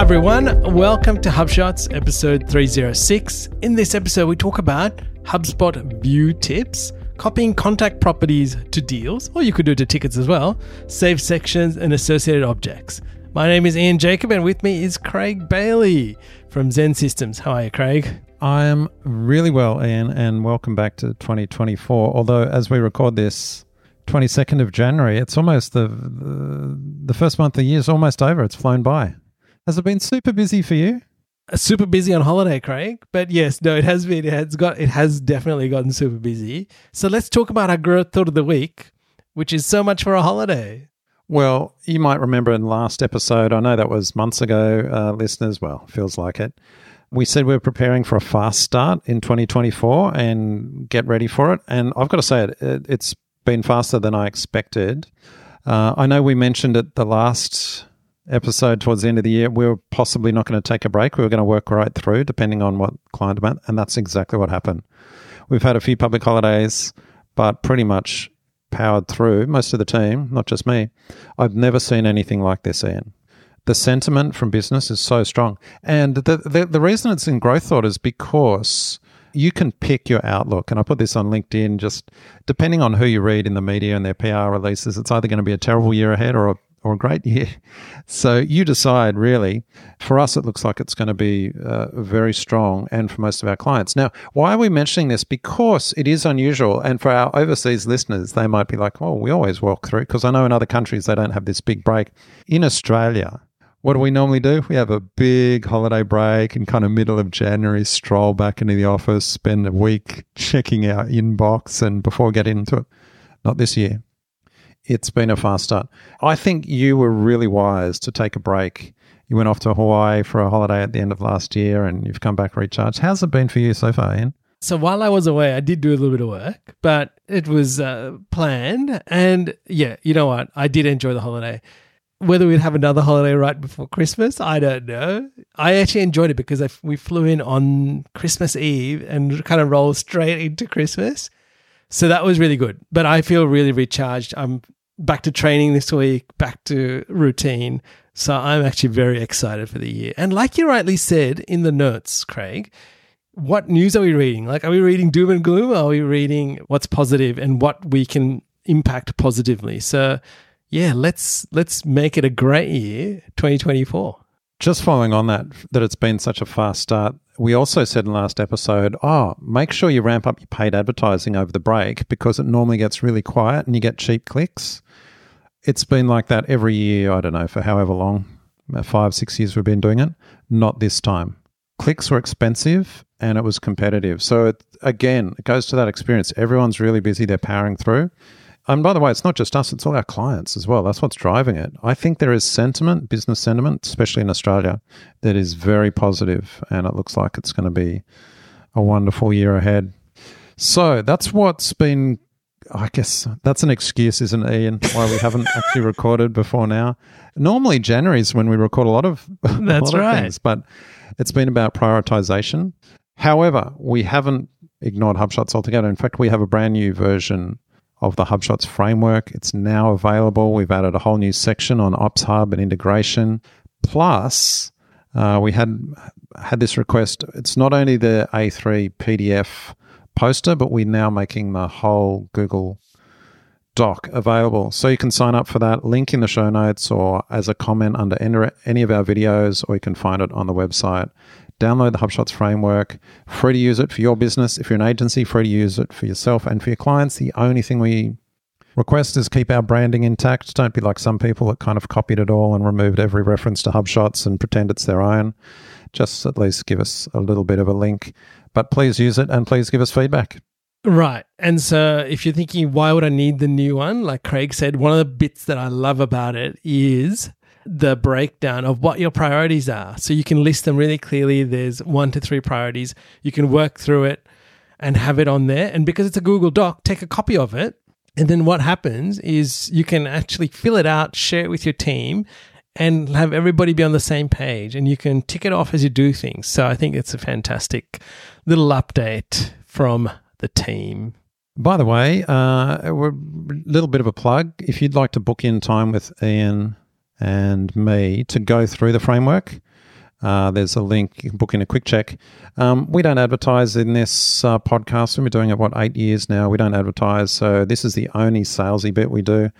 Hi everyone, welcome to HubShots episode 306. In this episode, we talk about HubSpot view tips, copying contact properties to deals, or you could do it to tickets as well, save sections and associated objects. My name is Ian Jacob, and with me is Craig Bailey from Zen Systems. How are you, Craig? I am really well, Ian, and welcome back to 2024. Although, as we record this, 22nd of January, it's almost the, the the first month of the year is almost over. It's flown by. Has it been super busy for you? Uh, super busy on holiday, Craig. But yes, no, it has been. It has got. It has definitely gotten super busy. So let's talk about our growth thought of the week, which is so much for a holiday. Well, you might remember in last episode. I know that was months ago, uh, listeners. Well, feels like it. We said we are preparing for a fast start in 2024 and get ready for it. And I've got to say, it, it it's been faster than I expected. Uh, I know we mentioned at the last episode towards the end of the year, we were possibly not going to take a break. We were going to work right through, depending on what client demand, and that's exactly what happened. We've had a few public holidays, but pretty much powered through. Most of the team, not just me. I've never seen anything like this, Ian. The sentiment from business is so strong, and the the, the reason it's in growth thought is because you can pick your outlook. And I put this on LinkedIn, just depending on who you read in the media and their PR releases, it's either going to be a terrible year ahead or a or a great year. So you decide, really. For us, it looks like it's going to be uh, very strong, and for most of our clients. Now, why are we mentioning this? Because it is unusual. And for our overseas listeners, they might be like, well, we always walk through, because I know in other countries they don't have this big break. In Australia, what do we normally do? We have a big holiday break and kind of middle of January, stroll back into the office, spend a week checking our inbox, and before we get into it. Not this year. It's been a fast start. I think you were really wise to take a break. You went off to Hawaii for a holiday at the end of last year and you've come back recharged. How's it been for you so far, Ian? So while I was away, I did do a little bit of work, but it was uh, planned. And yeah, you know what? I did enjoy the holiday. Whether we'd have another holiday right before Christmas, I don't know. I actually enjoyed it because I, we flew in on Christmas Eve and kind of rolled straight into Christmas. So that was really good. But I feel really recharged. I'm back to training this week, back to routine. So I'm actually very excited for the year. And like you rightly said in the notes, Craig, what news are we reading? Like, are we reading doom and gloom? Are we reading what's positive and what we can impact positively? So yeah, let's let's make it a great year, 2024. Just following on that, that it's been such a fast start. We also said in last episode, oh, make sure you ramp up your paid advertising over the break because it normally gets really quiet and you get cheap clicks. It's been like that every year, I don't know, for however long, five, six years we've been doing it. Not this time. Clicks were expensive and it was competitive. So, it, again, it goes to that experience. Everyone's really busy, they're powering through. And by the way, it's not just us, it's all our clients as well. That's what's driving it. I think there is sentiment, business sentiment, especially in Australia, that is very positive, and it looks like it's going to be a wonderful year ahead. So that's what's been, I guess, that's an excuse, isn't it, Ian, why we haven't actually recorded before now. Normally, January is when we record a lot of, that's lot right. Of things, but it's been about prioritization. However, we haven't ignored HubShots altogether. In fact, we have a brand new version of the HubShots framework. It's now available. We've added a whole new section on Ops Hub and integration. Plus, uh, we had had this request. It's not only the A3 PDF poster, but we're now making the whole Google Doc available. So you can sign up for that. Link in the show notes or as a comment under any of our videos, or you can find it on the website download the HubShots framework. Free to use it for your business. If you're an agency, free to use it for yourself and for your clients. The only thing we request is keep our branding intact. Don't be like some people that kind of copied it all and removed every reference to HubShots and pretend it's their own. Just at least give us a little bit of a link. But please use it and please give us feedback. Right. And so if you're thinking, why would I need the new one? Like Craig said, one of the bits that I love about it is the breakdown of what your priorities are. So you can list them really clearly. There's one to three priorities. You can work through it and have it on there. And because it's a Google Doc, take a copy of it. And then what happens is you can actually fill it out, share it with your team, and have everybody be on the same page. And you can tick it off as you do things. So I think it's a fantastic little update from the team. By the way, uh, a little bit of a plug. If you'd like to book in time with Ian and me to go through the framework. Uh, there's a link. You can book in a quick check. Um, we don't advertise in this uh, podcast. We've been doing it, what, eight years now. We don't advertise. So this is the only salesy bit we do.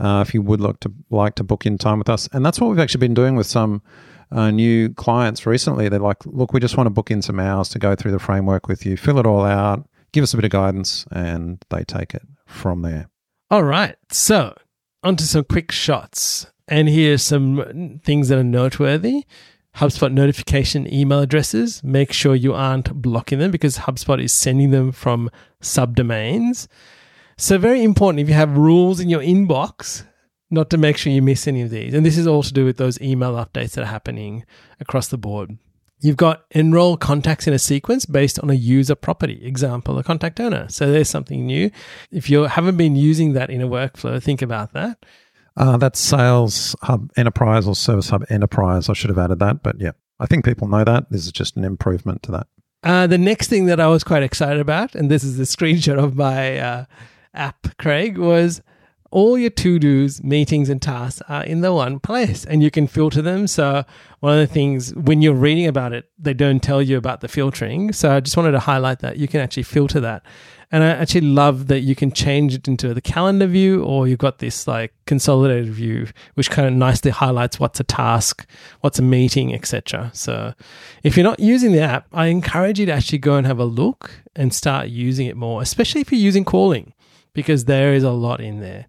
Uh, if you would look to like to book in time with us. And that's what we've actually been doing with some uh, new clients recently. They're like, look, we just want to book in some hours to go through the framework with you, fill it all out, give us a bit of guidance, and they take it from there. All right. So, onto some quick shots. And here's some things that are noteworthy. HubSpot notification email addresses. Make sure you aren't blocking them because HubSpot is sending them from subdomains. So, very important if you have rules in your inbox, not to make sure you miss any of these. And this is all to do with those email updates that are happening across the board. You've got enroll contacts in a sequence based on a user property, example, a contact owner. So there's something new. If you haven't been using that in a workflow, think about that. Uh, that's Sales Hub Enterprise or Service Hub Enterprise. I should have added that, but yeah, I think people know that. This is just an improvement to that. Uh, the next thing that I was quite excited about, and this is a screenshot of my uh, app, Craig, was all your to dos, meetings, and tasks are in the one place and you can filter them. So, one of the things when you're reading about it, they don't tell you about the filtering. So, I just wanted to highlight that you can actually filter that. And I actually love that you can change it into the calendar view or you've got this like consolidated view, which kind of nicely highlights what's a task, what's a meeting, etc. So, if you're not using the app, I encourage you to actually go and have a look and start using it more, especially if you're using calling because there is a lot in there.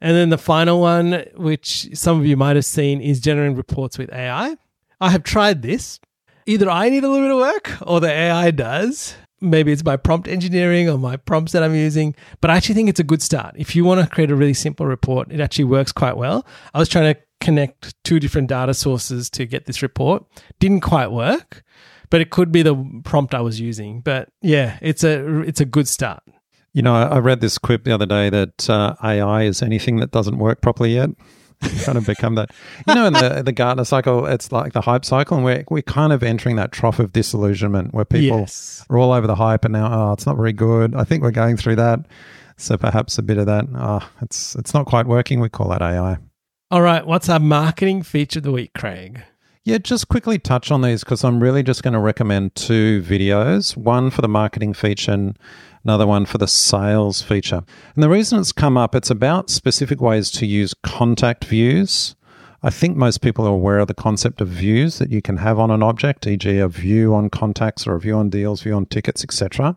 And then the final one, which some of you might have seen, is generating reports with AI. I have tried this. Either I need a little bit of work or the AI does. Maybe it's my prompt engineering or my prompts that I'm using, but I actually think it's a good start. If you want to create a really simple report, it actually works quite well. I was trying to connect two different data sources to get this report. Didn't quite work, but it could be the prompt I was using. But yeah, it's a it's a good start. You know, I read this quip the other day that uh, AI is anything that doesn't work properly yet. kind of become that. You know, in the the Gartner cycle, it's like the hype cycle, and we're we're kind of entering that trough of disillusionment where people yes. are all over the hype, and now oh, it's not very good. I think we're going through that. So perhaps a bit of that. Oh, it's it's not quite working. We call that AI. All right, what's our marketing feature of the week, Craig? Yeah, just quickly touch on these because I'm really just going to recommend two videos. One for the marketing feature and another one for the sales feature. And the reason it's come up, it's about specific ways to use contact views. I think most people are aware of the concept of views that you can have on an object, e.g., a view on contacts or a view on deals, view on tickets, etc.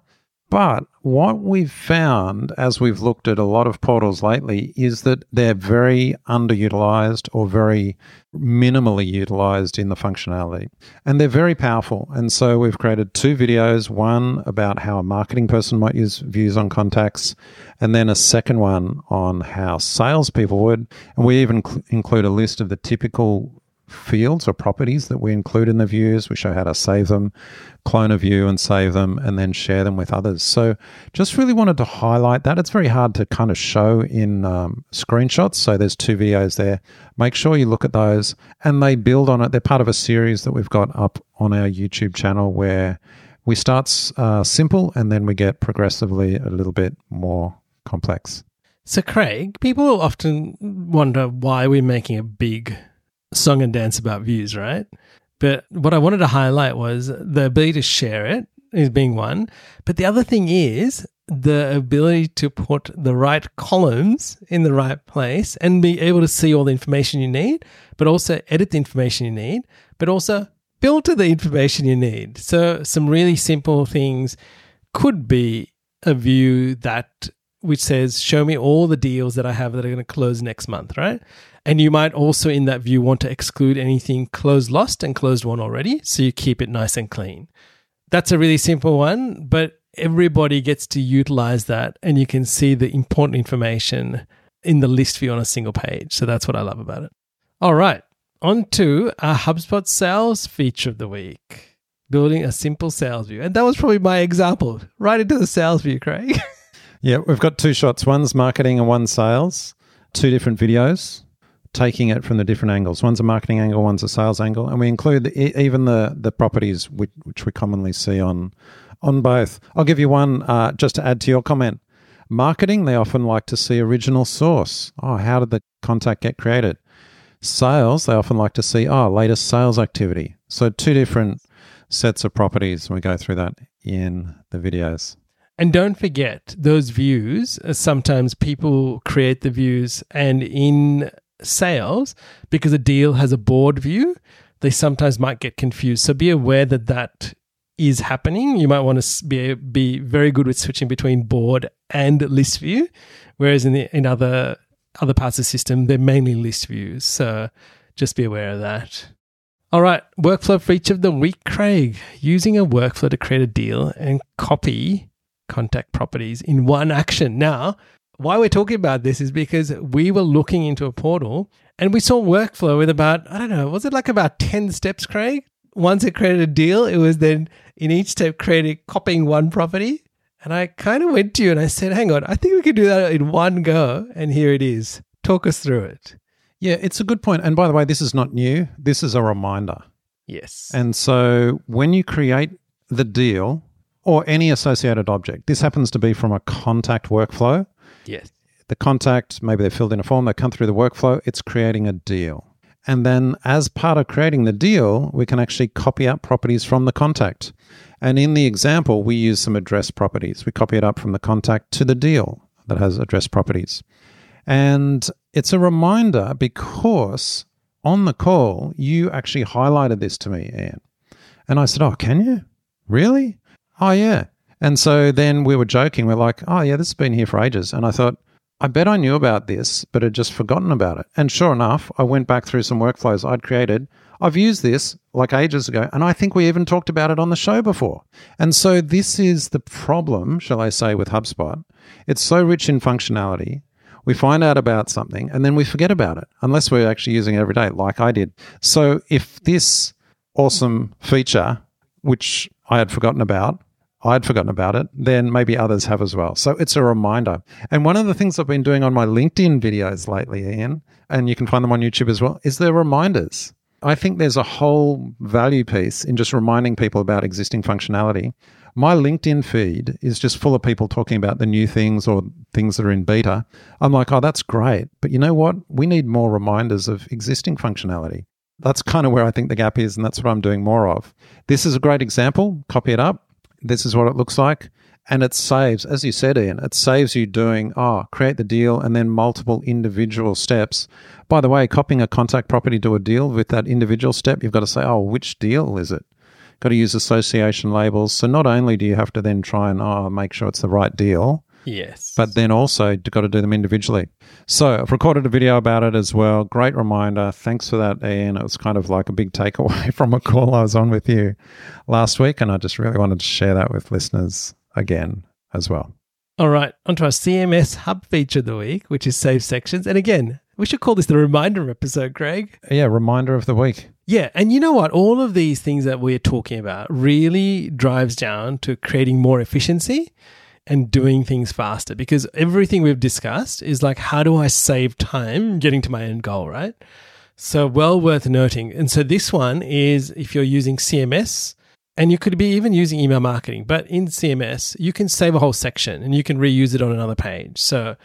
But what we've found as we've looked at a lot of portals lately is that they're very underutilized or very minimally utilized in the functionality. And they're very powerful. And so we've created two videos one about how a marketing person might use views on contacts, and then a second one on how salespeople would. And we even cl- include a list of the typical fields or properties that we include in the views. We show how to save them, clone a view and save them, and then share them with others. So, just really wanted to highlight that. It's very hard to kind of show in um, screenshots. So, there's two videos there. Make sure you look at those and they build on it. They're part of a series that we've got up on our YouTube channel where we start uh, simple and then we get progressively a little bit more complex. So, Craig, people often wonder why we're making a big song and dance about views, right? But what I wanted to highlight was the ability to share it is being one. But the other thing is the ability to put the right columns in the right place and be able to see all the information you need, but also edit the information you need, but also filter the information you need. So some really simple things could be a view that which says show me all the deals that I have that are going to close next month, right? And you might also, in that view, want to exclude anything closed lost and closed won already. So you keep it nice and clean. That's a really simple one, but everybody gets to utilize that and you can see the important information in the list view on a single page. So that's what I love about it. All right, on to our HubSpot sales feature of the week building a simple sales view. And that was probably my example, right into the sales view, Craig. yeah, we've got two shots one's marketing and one sales, two different videos taking it from the different angles. One's a marketing angle, one's a sales angle, and we include the, even the the properties which, which, we commonly see on on both. I'll give you one uh, just to add to your comment. Marketing, they often like to see original source. Oh, how did the contact get created? Sales, they often like to see, oh, latest sales activity. So two different sets of properties. We go through that in the videos. And don't forget those views. Sometimes people create the views, and in sales, because a deal has a board view, they sometimes might get confused. So be aware that that is happening. You might want to be be very good with switching between board and list view, whereas in the in other other parts of the system they're mainly list views. So just be aware of that. All right, workflow for each of the week, Craig. Using a workflow to create a deal and copy contact properties in one action. Now, why we're talking about this is because we were looking into a portal and we saw workflow with about, I don't know, was it like about 10 steps, Craig? Once it created a deal, it was then in each step creating, copying one property. And I kind of went to you and I said, hang on, I think we could do that in one go. And here it is. Talk us through it. Yeah, it's a good point. And by the way, this is not new. This is a reminder. Yes. And so when you create the deal or any associated object, this happens to be from a contact workflow. Yes. The contact, maybe they filled in a form, they come through the workflow, it's creating a deal. And then, as part of creating the deal, we can actually copy out properties from the contact. And in the example, we use some address properties. We copy it up from the contact to the deal that has address properties. And it's a reminder because on the call, you actually highlighted this to me, Ian. And I said, Oh, can you? Really? Oh, yeah. And so then we were joking. We're like, Oh, yeah, this has been here for ages. And I thought, I bet I knew about this, but had just forgotten about it. And sure enough, I went back through some workflows I'd created. I've used this like ages ago, and I think we even talked about it on the show before. And so this is the problem, shall I say, with HubSpot. It's so rich in functionality. We find out about something and then we forget about it unless we're actually using it every day, like I did. So if this awesome feature, which I had forgotten about, I'd forgotten about it, then maybe others have as well. So it's a reminder. And one of the things I've been doing on my LinkedIn videos lately, Ian, and you can find them on YouTube as well, is they're reminders. I think there's a whole value piece in just reminding people about existing functionality. My LinkedIn feed is just full of people talking about the new things or things that are in beta. I'm like, oh, that's great. But you know what? We need more reminders of existing functionality. That's kind of where I think the gap is, and that's what I'm doing more of. This is a great example. Copy it up. This is what it looks like. And it saves, as you said, Ian, it saves you doing, oh, create the deal and then multiple individual steps. By the way, copying a contact property to a deal with that individual step, you've got to say, oh, which deal is it? Got to use association labels. So not only do you have to then try and oh, make sure it's the right deal, Yes. but then also you've got to do them individually. So I've recorded a video about it as well. Great reminder. Thanks for that, Ian. It was kind of like a big takeaway from a call I was on with you last week, and I just really wanted to share that with listeners again as well. All right, onto our CMS Hub feature of the week, which is Save Sections. And again, we should call this the reminder episode, Craig. Yeah, reminder of the week. Yeah, and you know what? All of these things that we're talking about really drives down to creating more efficiency and doing things faster because everything we've discussed is like, how do I save time getting to my end goal, right? So, well worth noting. And so, this one is if you're using CMS, and you could be even using email marketing, but in CMS, you can save a whole section and you can reuse it on another page. So,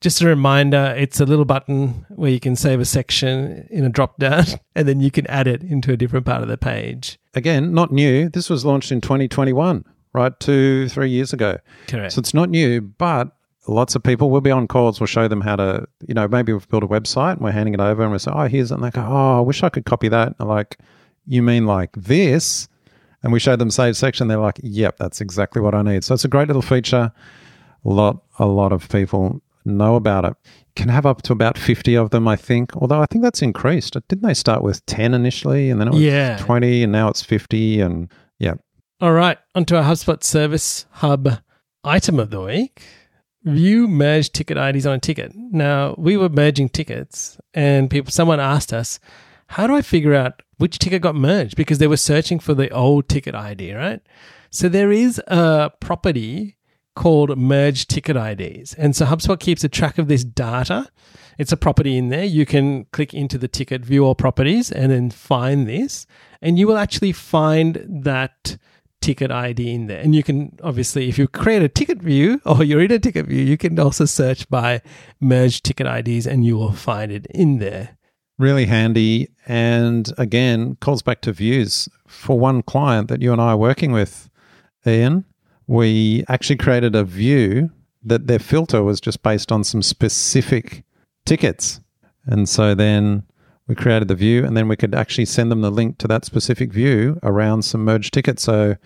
just a reminder it's a little button where you can save a section in a drop down and then you can add it into a different part of the page. Again, not new. This was launched in 2021, right? Two, three years ago. Correct. So it's not new, but lots of people will be on calls. We'll show them how to, you know, maybe we've built a website and we're handing it over and we say, oh, here's it. And they go, oh, I wish I could copy that. And like, you mean like this? And we show them save section. They're like, yep, that's exactly what I need. So it's a great little feature. A lot, a lot of people know about it. Can have up to about 50 of them, I think. Although I think that's increased. Didn't they start with 10 initially and then it was Yeah. 20 and now it's 50 and. All right, onto our HubSpot Service Hub item of the week. View merge ticket IDs on a ticket. Now, we were merging tickets and people someone asked us, how do I figure out which ticket got merged? Because they were searching for the old ticket ID, right? So there is a property called merge ticket IDs. And so HubSpot keeps a track of this data. It's a property in there. You can click into the ticket, view all properties, and then find this. And you will actually find that ticket ID in there. And you can obviously, if you create a ticket view or you're in a ticket view, you can also search by merge ticket IDs and you will find it in there. Really handy. And again, calls back to views. For one client that you and I are working with, Ian, we actually created a view that their filter was just based on some specific tickets. And so then we created the view and then we could actually send them the link to that specific view around some merged tickets. So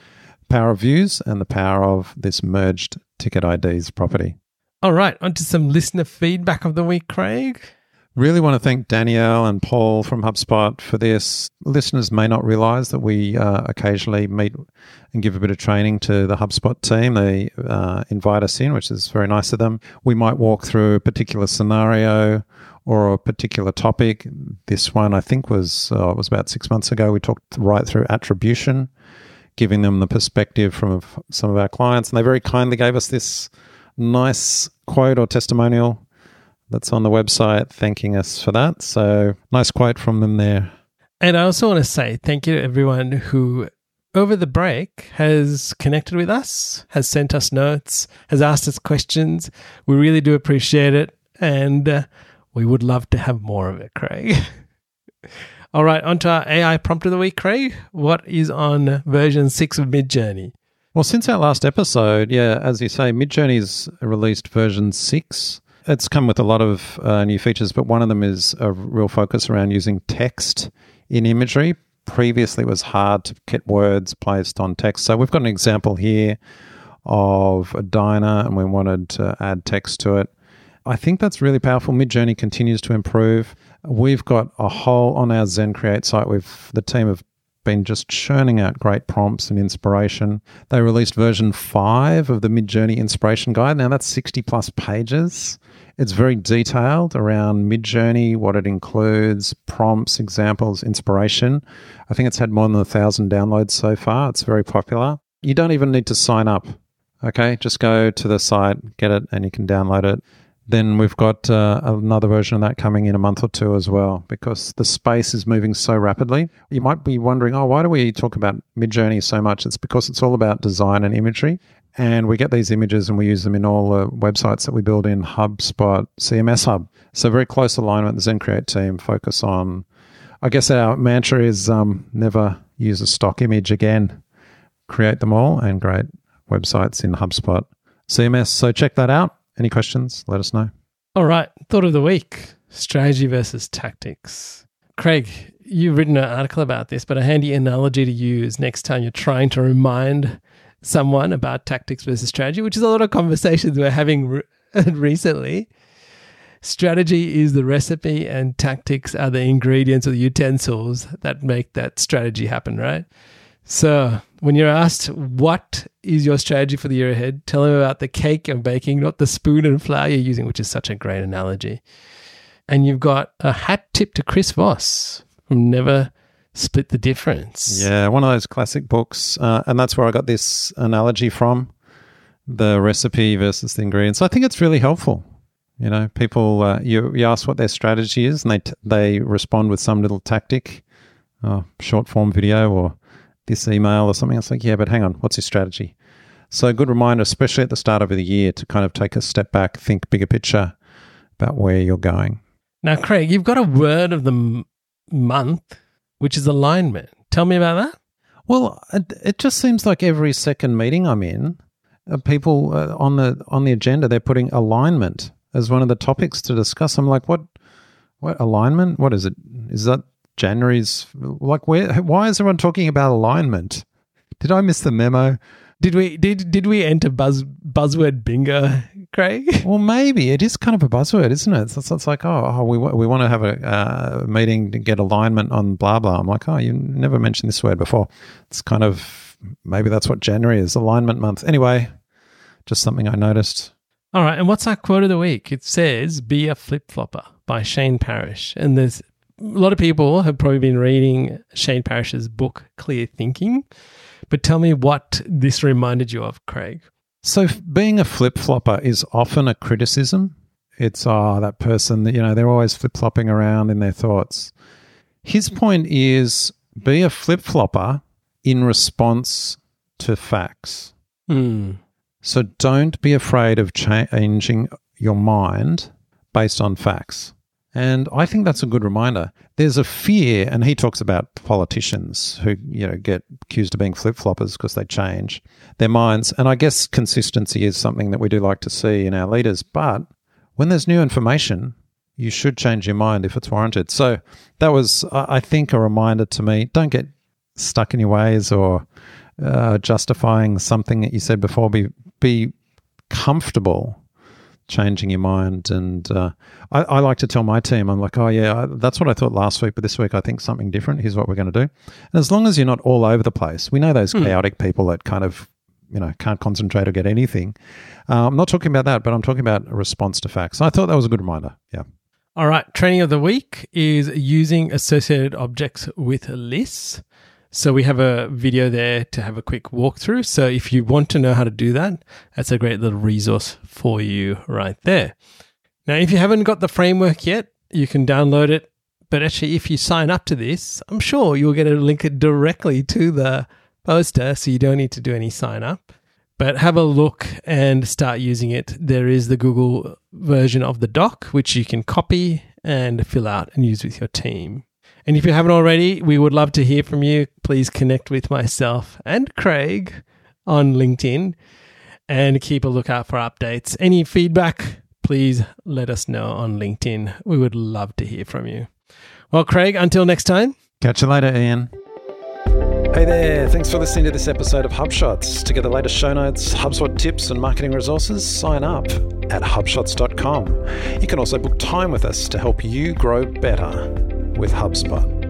power of views and the power of this merged ticket IDs property. All right, on to some listener feedback of the week, Craig. Really want to thank Danielle and Paul from HubSpot for this. Listeners may not realize that we uh, occasionally meet and give a bit of training to the HubSpot team. They uh, invite us in, which is very nice of them. We might walk through a particular scenario or a particular topic. This one, I think, was uh, was about six months ago. We talked right through attribution, giving them the perspective from some of our clients, and they very kindly gave us this nice quote or testimonial that's on the website thanking us for that. So nice quote from them there. And I also want to say thank you to everyone who over the break has connected with us, has sent us notes, has asked us questions. We really do appreciate it. And uh, we would love to have more of it, Craig. All right, on to our AI prompt of the week, Craig. What is on version 6 of Midjourney? Well, since our last episode, yeah, as you say, Midjourney's released version 6. It's come with a lot of uh, new features, but one of them is a real focus around using text in imagery. Previously, it was hard to get words placed on text. So, we've got an example here of a diner, and we wanted to add text to it. I think that's really powerful. Midjourney continues to improve. We've got a whole on our Zen Create site. We've the team have been just churning out great prompts and inspiration. They released version five of the Midjourney Inspiration Guide. Now that's 60 plus pages. It's very detailed around Midjourney, what it includes, prompts, examples, inspiration. I think it's had more than a thousand downloads so far. It's very popular. You don't even need to sign up. Okay, just go to the site, get it, and you can download it. Then we've got uh, another version of that coming in a month or two as well, because the space is moving so rapidly. You might be wondering, oh, why do we talk about Midjourney so much? It's because it's all about design and imagery, and we get these images and we use them in all the websites that we build in HubSpot CMS Hub. So very close alignment. The Zen Create team focus on. I guess our mantra is um, never use a stock image again. Create them all and great websites in HubSpot CMS. So check that out. Any questions? Let us know. All right. Thought of the week strategy versus tactics. Craig, you've written an article about this, but a handy analogy to use next time you're trying to remind someone about tactics versus strategy, which is a lot of conversations we're having re- recently. Strategy is the recipe, and tactics are the ingredients or the utensils that make that strategy happen, right? So, when you're asked what is your strategy for the year ahead, tell them about the cake you're baking, not the spoon and flour you're using, which is such a great analogy. And you've got a hat tip to Chris Voss from Never split the difference. Yeah, one of those classic books. Uh, and that's where I got this analogy from the recipe versus the ingredients. I think it's really helpful. You know, people, uh, you, you ask what their strategy is and they, t- they respond with some little tactic, uh, short form video or this email or something. It's like, yeah, but hang on, what's your strategy? So, a good reminder, especially at the start of the year, to kind of take a step back, think bigger picture about where you're going. Now, Craig, you've got a word of the m- month which is alignment. Tell me about that. Well, it, it just seems like every second meeting I'm in, uh, people uh, on the on the agenda they're putting alignment as one of the topics to discuss. I'm like, what? What alignment? What is it? Is that January's? Like, where? Why is everyone talking about alignment? Did I miss the memo? Did we did did we enter buzz buzzword bingo, Craig? Well, maybe it is kind of a buzzword, isn't it? It's, it's like, oh, oh, we we want to have a uh, meeting to get alignment on blah blah. I'm like, oh, you never mentioned this word before. It's kind of maybe that's what January is, alignment month. Anyway, just something I noticed. All right, and what's our quote of the week? It says, "Be a flip flopper" by Shane Parrish, and there's lot of people have probably been reading Shane Parrish's book, Clear Thinking. But tell me what this reminded you of, Craig. So, being a flip flopper is often a criticism. It's, oh, that person that, you know, they're always flip flopping around in their thoughts. His point is be a flip flopper in response to facts. Mm. So, don't be afraid of changing your mind based on facts. And I think that's a good reminder. There's a fear, and he talks about politicians who, you know, get accused of being flip floppers because they change their minds. And I guess consistency is something that we do like to see in our leaders. But when there's new information, you should change your mind if it's warranted. So that was, I think, a reminder to me don't get stuck in your ways or uh, justifying something that you said before. Be, be comfortable changing your mind. And uh, I, I, like to tell my team, I'm like, oh, yeah, that's what I thought last week, but this week I think something different. Here's what we're going to do. And as long as you're not all over the place, we know those mm. chaotic people that kind of, you know, can't concentrate or get anything. Uh, I'm not talking about that, but I'm talking about a response to facts. I thought that was a good reminder. Yeah. All right. Training of the week is using associated objects with lists. So we have a video there to have a quick walkthrough. So if you want to know how to do that, that's a great little resource for you right there. Now, if you haven't got the framework yet, you can download it. But actually, if you sign up to this, I'm sure you'll get a link directly to the poster. So you don't need to do any sign up. But have a look and start using it. There is the Google version of the doc, which you can copy and fill out and use with your team. And if you haven't already, we would love to hear from you. Please connect with myself and Craig on LinkedIn and keep a lookout for updates. Any feedback, please let us know on LinkedIn. We would love to hear from you. Well, Craig, until next time. Catch you later, Ian. Hey there, thanks for listening to this episode of HubShots. To get the latest show notes, HubSpot tips, and marketing resources, sign up at hubshots.com. You can also book time with us to help you grow better with HubSpot.